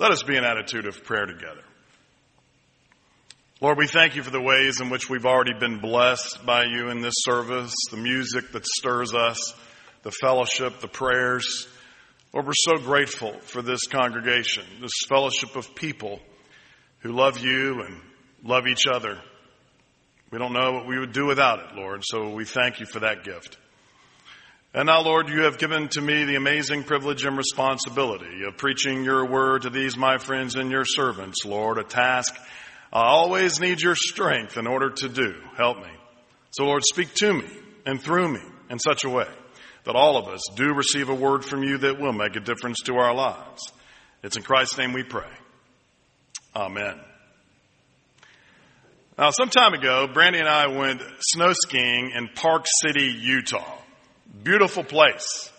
Let us be an attitude of prayer together. Lord, we thank you for the ways in which we've already been blessed by you in this service, the music that stirs us, the fellowship, the prayers. Lord, we're so grateful for this congregation, this fellowship of people who love you and love each other. We don't know what we would do without it, Lord, so we thank you for that gift. And now, Lord, you have given to me the amazing privilege and responsibility of preaching your word to these, my friends and your servants, Lord, a task I always need your strength in order to do. Help me. So Lord, speak to me and through me in such a way that all of us do receive a word from you that will make a difference to our lives. It's in Christ's name we pray. Amen. Now, some time ago, Brandy and I went snow skiing in Park City, Utah. Beautiful place.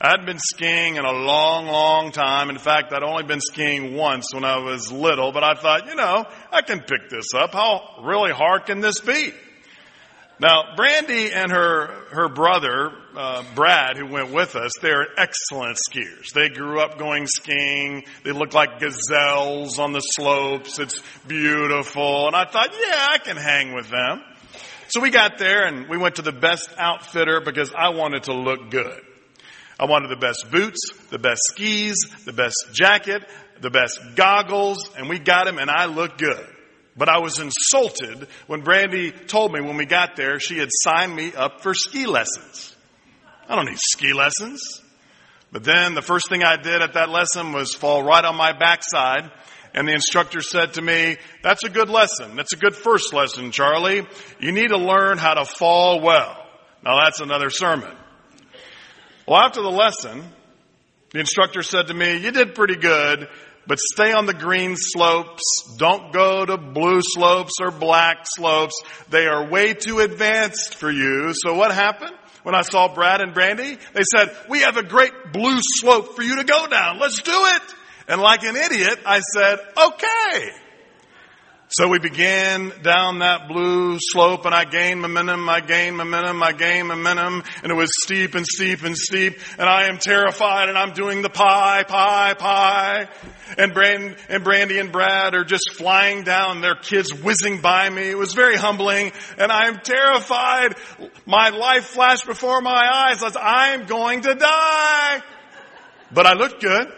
I hadn't been skiing in a long, long time. In fact, I'd only been skiing once when I was little, but I thought, you know, I can pick this up. How really hard can this be? Now, Brandy and her, her brother, uh, Brad, who went with us, they're excellent skiers. They grew up going skiing. They look like gazelles on the slopes. It's beautiful. And I thought, yeah, I can hang with them. So we got there and we went to the best outfitter because I wanted to look good. I wanted the best boots, the best skis, the best jacket, the best goggles, and we got them and I looked good. But I was insulted when Brandy told me when we got there she had signed me up for ski lessons. I don't need ski lessons. But then the first thing I did at that lesson was fall right on my backside and the instructor said to me, that's a good lesson. That's a good first lesson, Charley. You need to learn how to fall well. Now that's another sermon. Well, after the lesson, the instructor said to me, you did pretty good, but stay on the green slopes. Don't go to blue slopes or black slopes. They are way too advanced for you. So what happened? When I saw Brad and Brandy, they said, we have a great blue slope for you to go down. Let's do it. And like an idiot, I said, okay. So we began down that blue slope and I gained momentum, I gained momentum, I gained momentum, and it was steep and steep and steep, and I am terrified and I'm doing the pie, pie, pie. And Brand, and Brandy and Brad are just flying down, their kids whizzing by me. It was very humbling, and I'm terrified. My life flashed before my eyes as I'm going to die. But I looked good.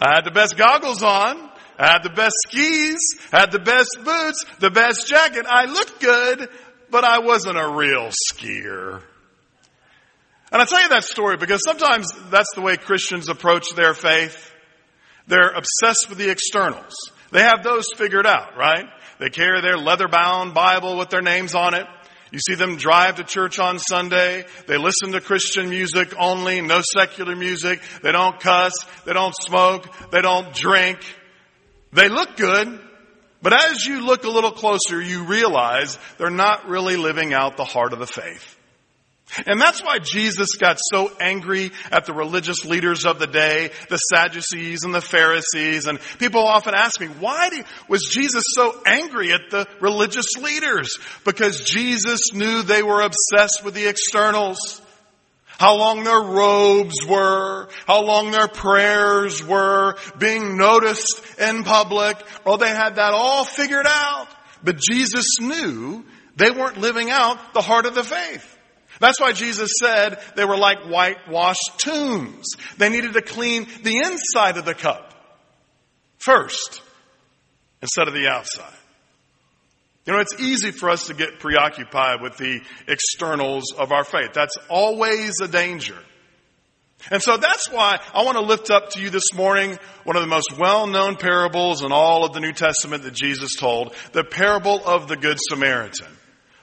I had the best goggles on. I had the best skis, I had the best boots, the best jacket. I looked good, but I wasn't a real skier. And I tell you that story because sometimes that's the way Christians approach their faith. They're obsessed with the externals. They have those figured out, right? They carry their leather bound Bible with their names on it. You see them drive to church on Sunday. They listen to Christian music only, no secular music. They don't cuss. They don't smoke. They don't drink. They look good. But as you look a little closer, you realize they're not really living out the heart of the faith. And that's why Jesus got so angry at the religious leaders of the day, the Sadducees and the Pharisees. And people often ask me, why was Jesus so angry at the religious leaders? Because Jesus knew they were obsessed with the externals. How long their robes were, how long their prayers were, being noticed in public. Well, they had that all figured out. But Jesus knew they weren't living out the heart of the faith. That's why Jesus said they were like whitewashed tombs. They needed to clean the inside of the cup first instead of the outside. You know, it's easy for us to get preoccupied with the externals of our faith. That's always a danger. And so that's why I want to lift up to you this morning one of the most well-known parables in all of the New Testament that Jesus told, the parable of the Good Samaritan.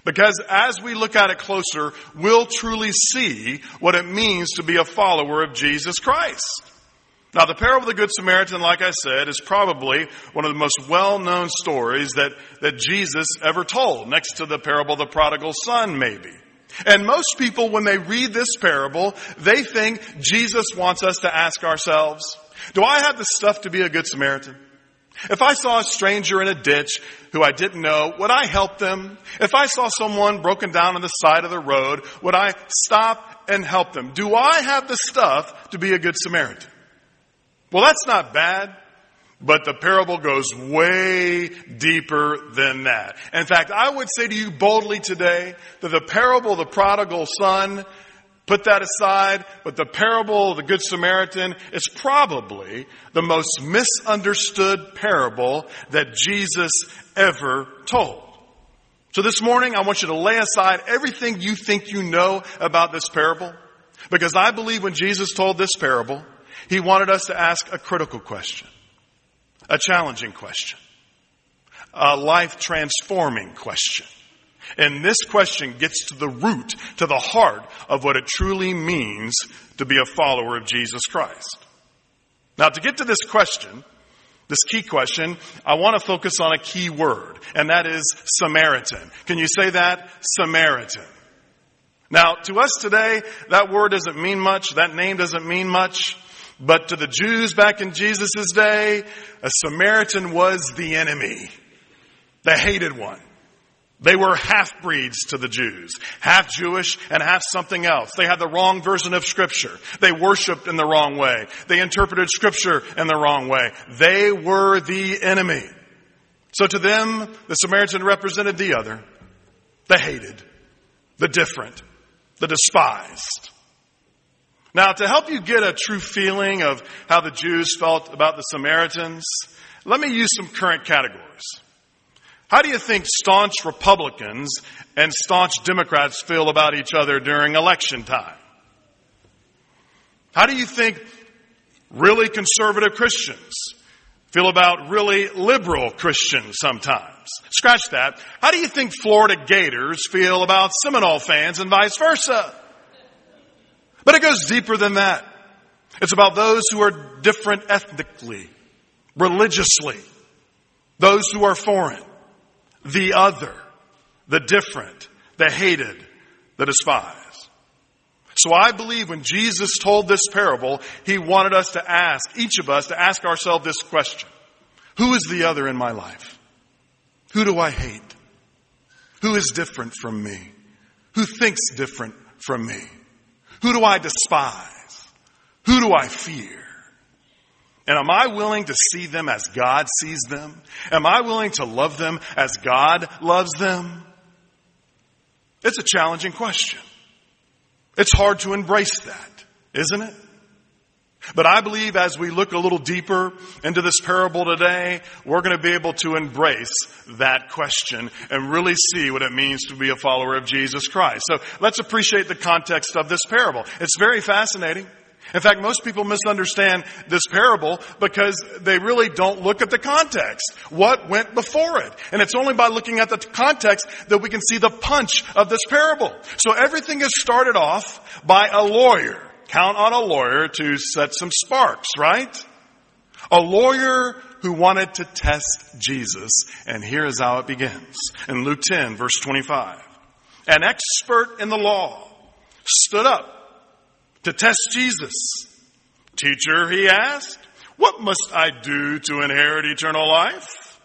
Because as we look at it closer, we'll truly see what it means to be a follower of Jesus Christ. Now, the parable of the Good Samaritan, like I said, is probably one of the most well-known stories that, that Jesus ever told, next to the parable of the prodigal son, maybe. And most people, when they read this parable, they think Jesus wants us to ask ourselves, do I have the stuff to be a good Samaritan? If I saw a stranger in a ditch who I didn't know, would I help them? If I saw someone broken down on the side of the road, would I stop and help them? Do I have the stuff to be a good Samaritan? Well, that's not bad. But the parable goes way deeper than that. In fact, I would say to you boldly today that the parable of the prodigal son, put that aside, but the parable of the Good Samaritan is probably the most misunderstood parable that Jesus ever told. So this morning, I want you to lay aside everything you think you know about this parable, because I believe when Jesus told this parable, he wanted us to ask a critical question. A challenging question. A life transforming question. And this question gets to the root, to the heart of what it truly means to be a follower of Jesus Christ. Now to get to this question, this key question, I want to focus on a key word, and that is Samaritan. Can you say that? Samaritan. Now, to us today, that word doesn't mean much, that name doesn't mean much. But to the Jews back in Jesus' day, a Samaritan was the enemy, the hated one. They were half breeds to the Jews, half Jewish and half something else. They had the wrong version of scripture. They worshiped in the wrong way. They interpreted scripture in the wrong way. They were the enemy. So to them, the Samaritan represented the other, the hated, the different, the despised. Now, to help you get a true feeling of how the Jews felt about the Samaritans, let me use some current categories. How do you think staunch Republicans and staunch Democrats feel about each other during election time? How do you think really conservative Christians feel about really liberal Christians sometimes? Scratch that. How do you think Florida Gators feel about Seminole fans and vice versa? But it goes deeper than that. It's about those who are different ethnically, religiously, those who are foreign, the other, the different, the hated, the despised. So I believe when Jesus told this parable, he wanted us to ask, each of us to ask ourselves this question. Who is the other in my life? Who do I hate? Who is different from me? Who thinks different from me? Who do I despise? Who do I fear? And am I willing to see them as God sees them? Am I willing to love them as God loves them? It's a challenging question. It's hard to embrace that, isn't it? But I believe as we look a little deeper into this parable today, we're going to be able to embrace that question and really see what it means to be a follower of Jesus Christ. So let's appreciate the context of this parable. It's very fascinating. In fact, most people misunderstand this parable because they really don't look at the context. What went before it? And it's only by looking at the context that we can see the punch of this parable. So everything is started off by a lawyer count on a lawyer to set some sparks, right? A lawyer who wanted to test Jesus. And here is how it begins. In Luke 10 verse 25. An expert in the law stood up to test Jesus. Teacher, he asked, what must I do to inherit eternal life?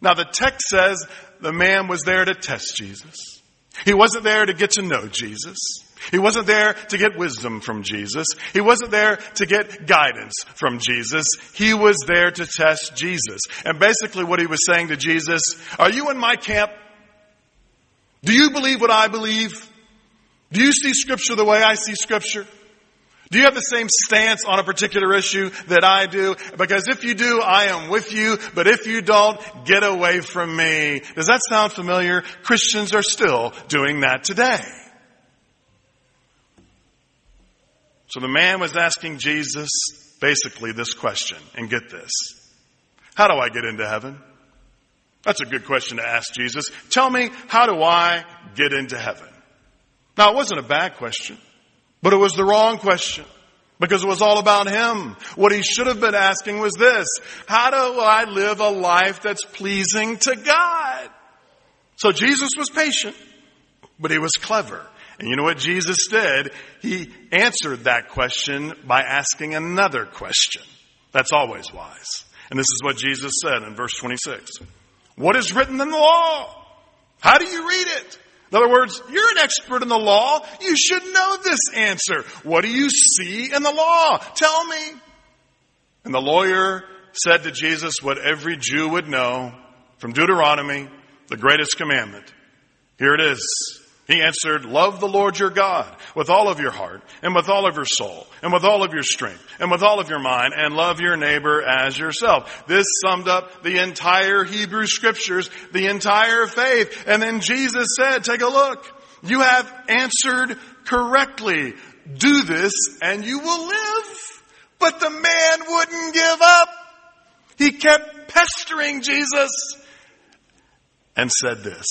Now the text says the man was there to test Jesus. He wasn't there to get to know Jesus. He wasn't there to get wisdom from Jesus. He wasn't there to get guidance from Jesus. He was there to test Jesus. And basically what he was saying to Jesus, are you in my camp? Do you believe what I believe? Do you see scripture the way I see scripture? Do you have the same stance on a particular issue that I do? Because if you do, I am with you, but if you don't, get away from me. Does that sound familiar? Christians are still doing that today. So the man was asking Jesus basically this question, and get this. How do I get into heaven? That's a good question to ask Jesus. Tell me, how do I get into heaven? Now, it wasn't a bad question, but it was the wrong question because it was all about him. What he should have been asking was this, how do I live a life that's pleasing to God? So Jesus was patient, but he was clever. And you know what Jesus did? He answered that question by asking another question. That's always wise. And this is what Jesus said in verse 26. What is written in the law? How do you read it? In other words, you're an expert in the law. You should know this answer. What do you see in the law? Tell me. And the lawyer said to Jesus what every Jew would know from Deuteronomy, the greatest commandment. Here it is. He answered, love the Lord your God with all of your heart and with all of your soul and with all of your strength and with all of your mind and love your neighbor as yourself. This summed up the entire Hebrew scriptures, the entire faith. And then Jesus said, take a look. You have answered correctly. Do this and you will live. But the man wouldn't give up. He kept pestering Jesus and said this,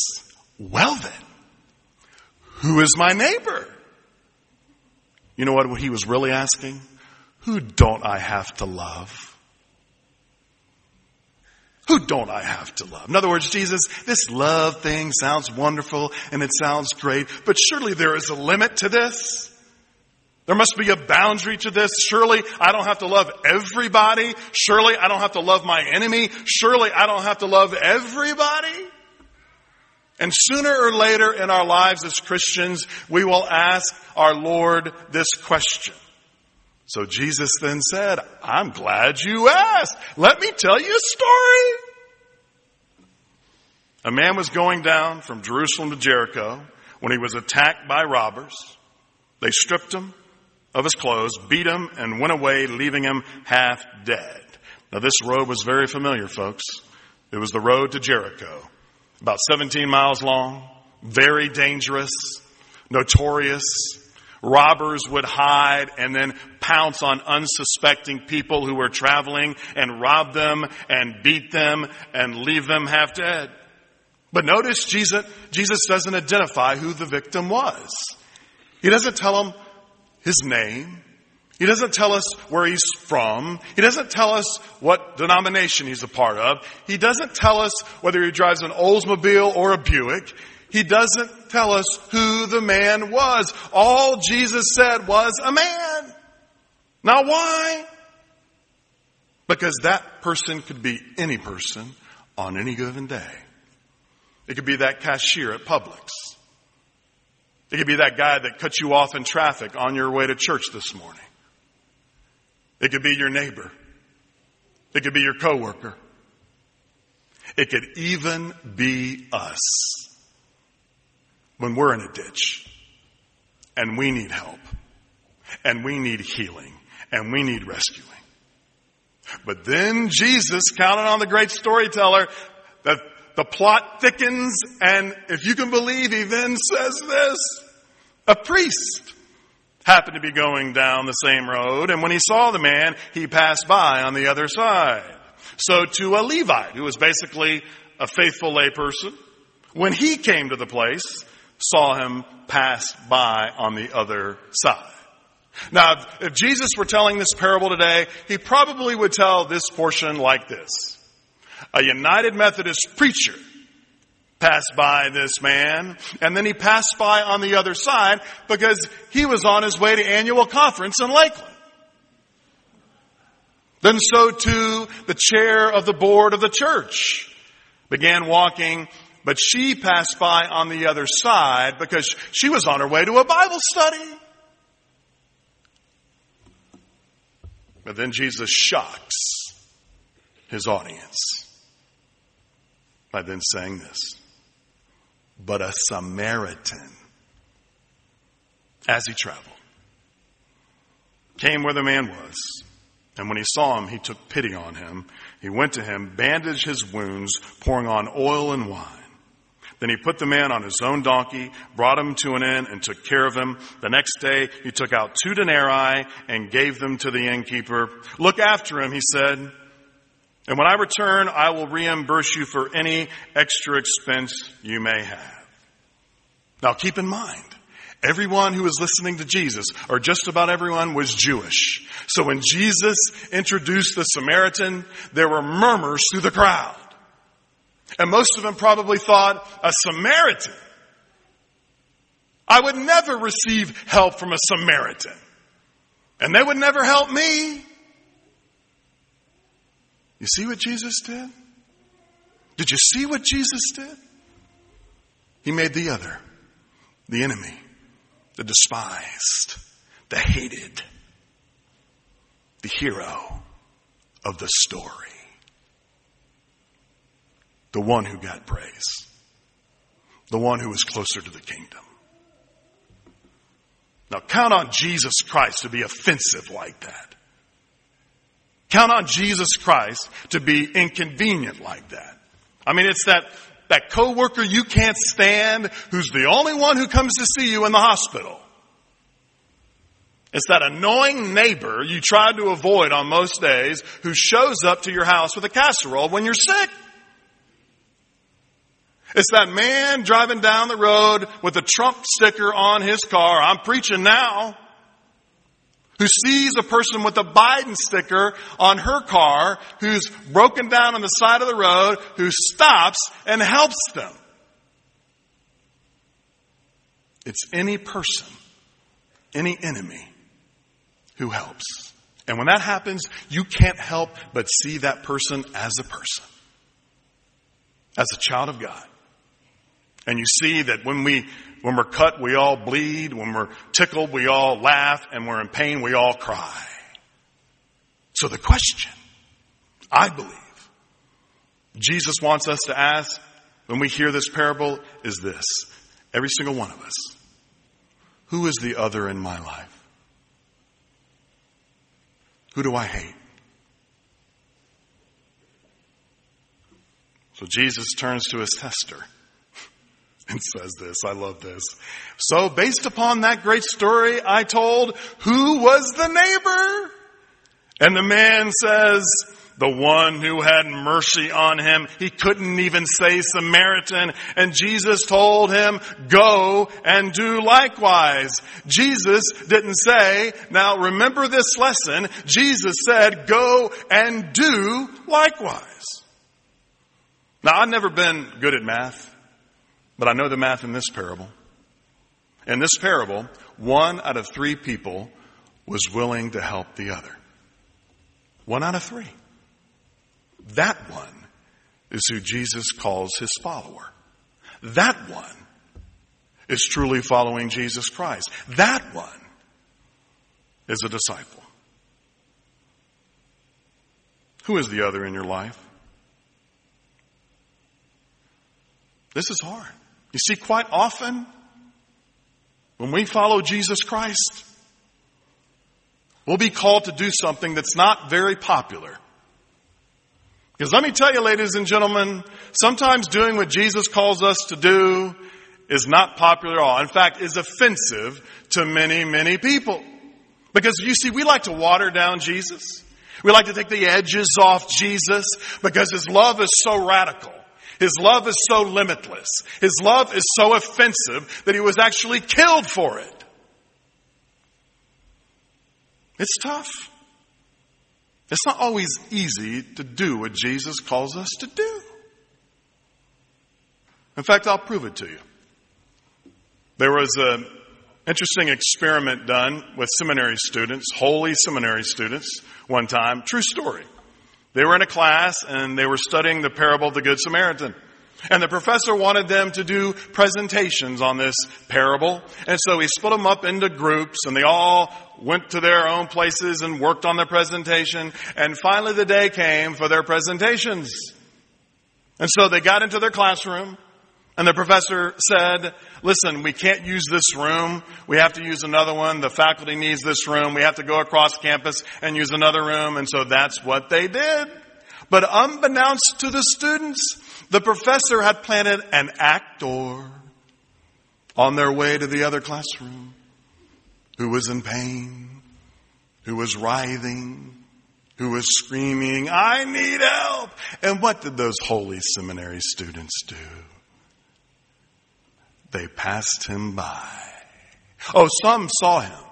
well then, who is my neighbor? You know what he was really asking? Who don't I have to love? Who don't I have to love? In other words, Jesus, this love thing sounds wonderful and it sounds great, but surely there is a limit to this. There must be a boundary to this. Surely I don't have to love everybody. Surely I don't have to love my enemy. Surely I don't have to love everybody. And sooner or later in our lives as Christians, we will ask our Lord this question. So Jesus then said, I'm glad you asked. Let me tell you a story. A man was going down from Jerusalem to Jericho when he was attacked by robbers. They stripped him of his clothes, beat him, and went away, leaving him half dead. Now this road was very familiar, folks. It was the road to Jericho about 17 miles long, very dangerous, notorious. Robbers would hide and then pounce on unsuspecting people who were traveling and rob them and beat them and leave them half dead. But notice Jesus, Jesus doesn't identify who the victim was. He doesn't tell them his name. He doesn't tell us where he's from. He doesn't tell us what denomination he's a part of. He doesn't tell us whether he drives an Oldsmobile or a Buick. He doesn't tell us who the man was. All Jesus said was a man. Now why? Because that person could be any person on any given day. It could be that cashier at Publix. It could be that guy that cut you off in traffic on your way to church this morning. It could be your neighbor. It could be your coworker. It could even be us when we're in a ditch and we need help and we need healing and we need rescuing. But then Jesus, counted on the great storyteller, that the plot thickens and if you can believe, he then says this, a priest happened to be going down the same road, and when he saw the man, he passed by on the other side. So to a Levite, who was basically a faithful layperson, when he came to the place, saw him pass by on the other side. Now, if Jesus were telling this parable today, he probably would tell this portion like this. A United Methodist preacher passed by this man, and then he passed by on the other side because he was on his way to annual conference in Lakeland. Then so too the chair of the board of the church began walking, but she passed by on the other side because she was on her way to a Bible study. But then Jesus shocks his audience by then saying this but a Samaritan as he traveled. Came where the man was, and when he saw him, he took pity on him. He went to him, bandaged his wounds, pouring on oil and wine. Then he put the man on his own donkey, brought him to an inn, and took care of him. The next day he took out two denarii and gave them to the innkeeper. Look after him, he said, and when I return, I will reimburse you for any extra expense you may have. Now keep in mind, everyone who was listening to Jesus, or just about everyone, was Jewish. So when Jesus introduced the Samaritan, there were murmurs through the crowd. And most of them probably thought, a Samaritan? I would never receive help from a Samaritan. And they would never help me. You see what Jesus did? Did you see what Jesus did? He made the other the enemy, the despised, the hated, the hero of the story, the one who got praise, the one who was closer to the kingdom. Now count on Jesus Christ to be offensive like that. Count on Jesus Christ to be inconvenient like that. I mean, it's that, that coworker you can't stand who's the only one who comes to see you in the hospital. It's that annoying neighbor you try to avoid on most days who shows up to your house with a casserole when you're sick. It's that man driving down the road with a Trump sticker on his car. I'm preaching now who sees a person with a Biden sticker on her car who's broken down on the side of the road, who stops and helps them. It's any person, any enemy who helps. And when that happens, you can't help but see that person as a person, as a child of God. And you see that when we when we're cut, we all bleed. When we're tickled, we all laugh. And we're in pain, we all cry. So the question, I believe, Jesus wants us to ask when we hear this parable is this. Every single one of us. Who is the other in my life? Who do I hate? So Jesus turns to his tester and says this. I love this. So based upon that great story I told, who was the neighbor? And the man says, the one who had mercy on him. He couldn't even say Samaritan. And Jesus told him, go and do likewise. Jesus didn't say, now remember this lesson. Jesus said, go and do likewise. Now I've never been good at math. But I know the math in this parable. In this parable, one out of three people was willing to help the other. One out of three. That one is who Jesus calls his follower. That one is truly following Jesus Christ. That one is a disciple. Who is the other in your life? This is hard. You see, quite often, when we follow Jesus Christ, we'll be called to do something that's not very popular. Because let me tell you, ladies and gentlemen, sometimes doing what Jesus calls us to do is not popular at all. In fact, is offensive to many, many people. Because you see, we like to water down Jesus. We like to take the edges off Jesus because his love is so radical. His love is so limitless. His love is so offensive that he was actually killed for it. It's tough. It's not always easy to do what Jesus calls us to do. In fact, I'll prove it to you. There was an interesting experiment done with seminary students, holy seminary students, one time. True story. They were in a class and they were studying the parable of the Good Samaritan. And the professor wanted them to do presentations on this parable. And so he split them up into groups and they all went to their own places and worked on their presentation. And finally the day came for their presentations. And so they got into their classroom and the professor said, listen, we can't use this room. We have to use another one. The faculty needs this room. We have to go across campus and use another room. And so that's what they did. But unbeknownst to the students, the professor had planted an actor on their way to the other classroom who was in pain, who was writhing, who was screaming, I need help. And what did those holy seminary students do? They passed him by. Oh, some saw him,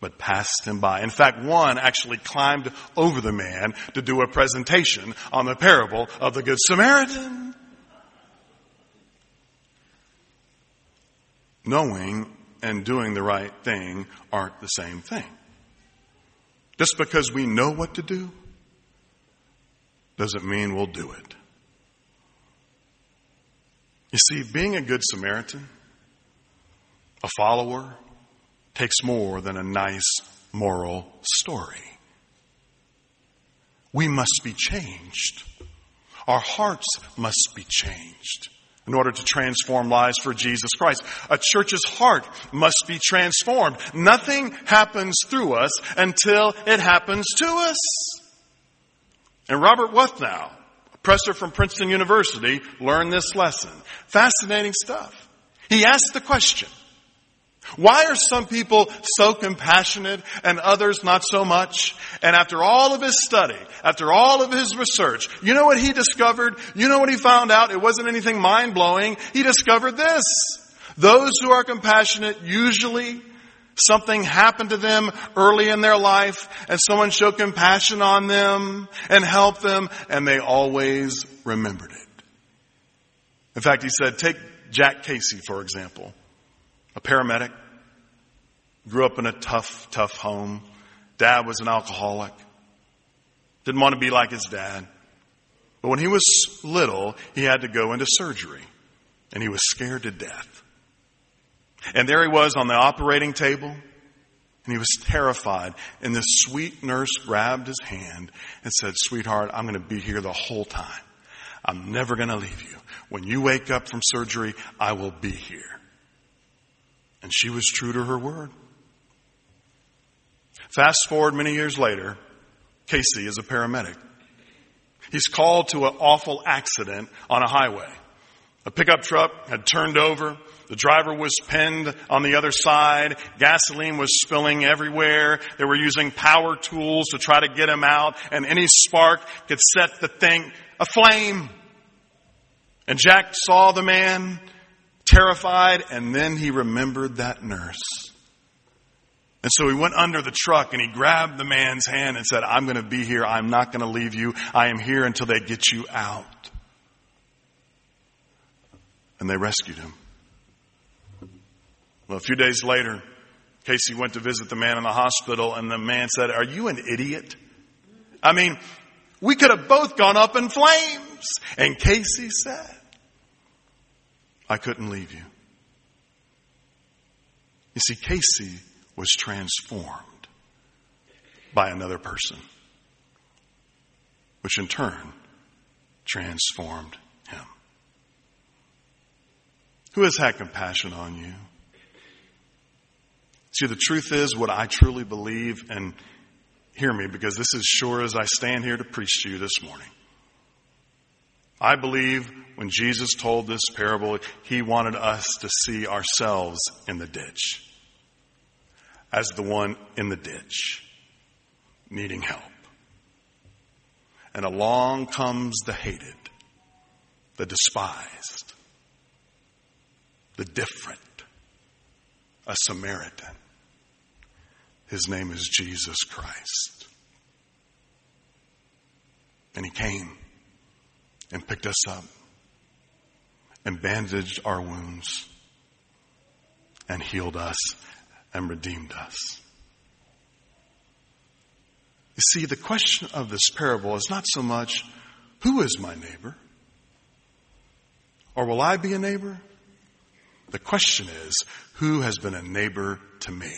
but passed him by. In fact, one actually climbed over the man to do a presentation on the parable of the Good Samaritan. Knowing and doing the right thing aren't the same thing. Just because we know what to do doesn't mean we'll do it. You see, being a good Samaritan A follower takes more than a nice moral story. We must be changed. Our hearts must be changed in order to transform lives for Jesus Christ. A church's heart must be transformed. Nothing happens through us until it happens to us. And Robert Wuthnow, professor from Princeton University, learned this lesson. Fascinating stuff. He asked the question, why are some people so compassionate and others not so much? And after all of his study, after all of his research, you know what he discovered? You know what he found out? It wasn't anything mind blowing. He discovered this. Those who are compassionate usually something happened to them early in their life and someone showed compassion on them and helped them and they always remembered it. In fact, he said, take Jack Casey, for example a paramedic, grew up in a tough, tough home. Dad was an alcoholic. Didn't want to be like his dad. But when he was little, he had to go into surgery and he was scared to death. And there he was on the operating table and he was terrified. And this sweet nurse grabbed his hand and said, sweetheart, I'm going to be here the whole time. I'm never going to leave you. When you wake up from surgery, I will be here. And she was true to her word. Fast forward many years later, Casey is a paramedic. He's called to an awful accident on a highway. A pickup truck had turned over. The driver was pinned on the other side. Gasoline was spilling everywhere. They were using power tools to try to get him out and any spark could set the thing aflame. And Jack saw the man terrified, and then he remembered that nurse. And so he went under the truck and he grabbed the man's hand and said, I'm going to be here. I'm not going to leave you. I am here until they get you out. And they rescued him. Well, a few days later, Casey went to visit the man in the hospital and the man said, Are you an idiot? I mean, we could have both gone up in flames. And Casey said, I couldn't leave you. You see, Casey was transformed by another person, which in turn transformed him. Who has had compassion on you? See, the truth is what I truly believe, and hear me because this is sure as I stand here to preach to you this morning. I believe when Jesus told this parable, he wanted us to see ourselves in the ditch as the one in the ditch needing help. And along comes the hated, the despised, the different, a Samaritan. His name is Jesus Christ. And he came and picked us up and bandaged our wounds and healed us and redeemed us. You see, the question of this parable is not so much, who is my neighbor? Or will I be a neighbor? The question is, who has been a neighbor to me?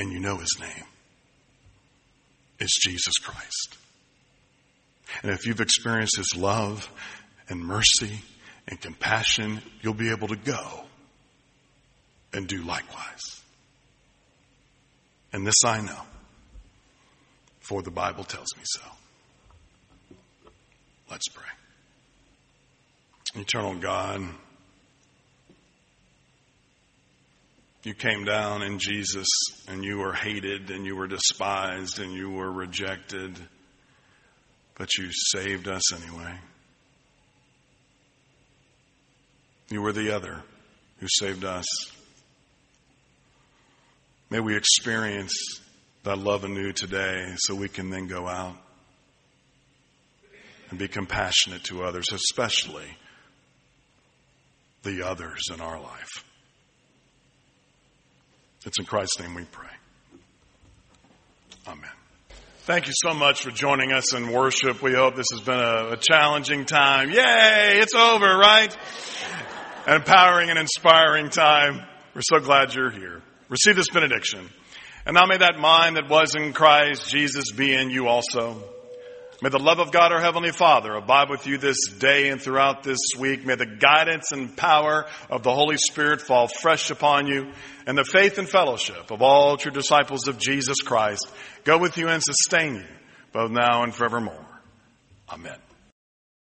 And you know his name. It's Jesus Christ. And if you've experienced His love and mercy and compassion, you'll be able to go and do likewise. And this I know, for the Bible tells me so. Let's pray. Eternal God, you came down in Jesus and you were hated and you were despised and you were rejected but you saved us anyway. You were the other who saved us. May we experience that love anew today so we can then go out and be compassionate to others, especially the others in our life. It's in Christ's name we pray. Amen. Thank you so much for joining us in worship. We hope this has been a, a challenging time. Yay! It's over, right? An empowering and inspiring time. We're so glad you're here. Receive this benediction. And now may that mind that was in Christ Jesus be in you also. May the love of God our Heavenly Father abide with you this day and throughout this week. May the guidance and power of the Holy Spirit fall fresh upon you and the faith and fellowship of all true disciples of Jesus Christ go with you and sustain you both now and forevermore. Amen.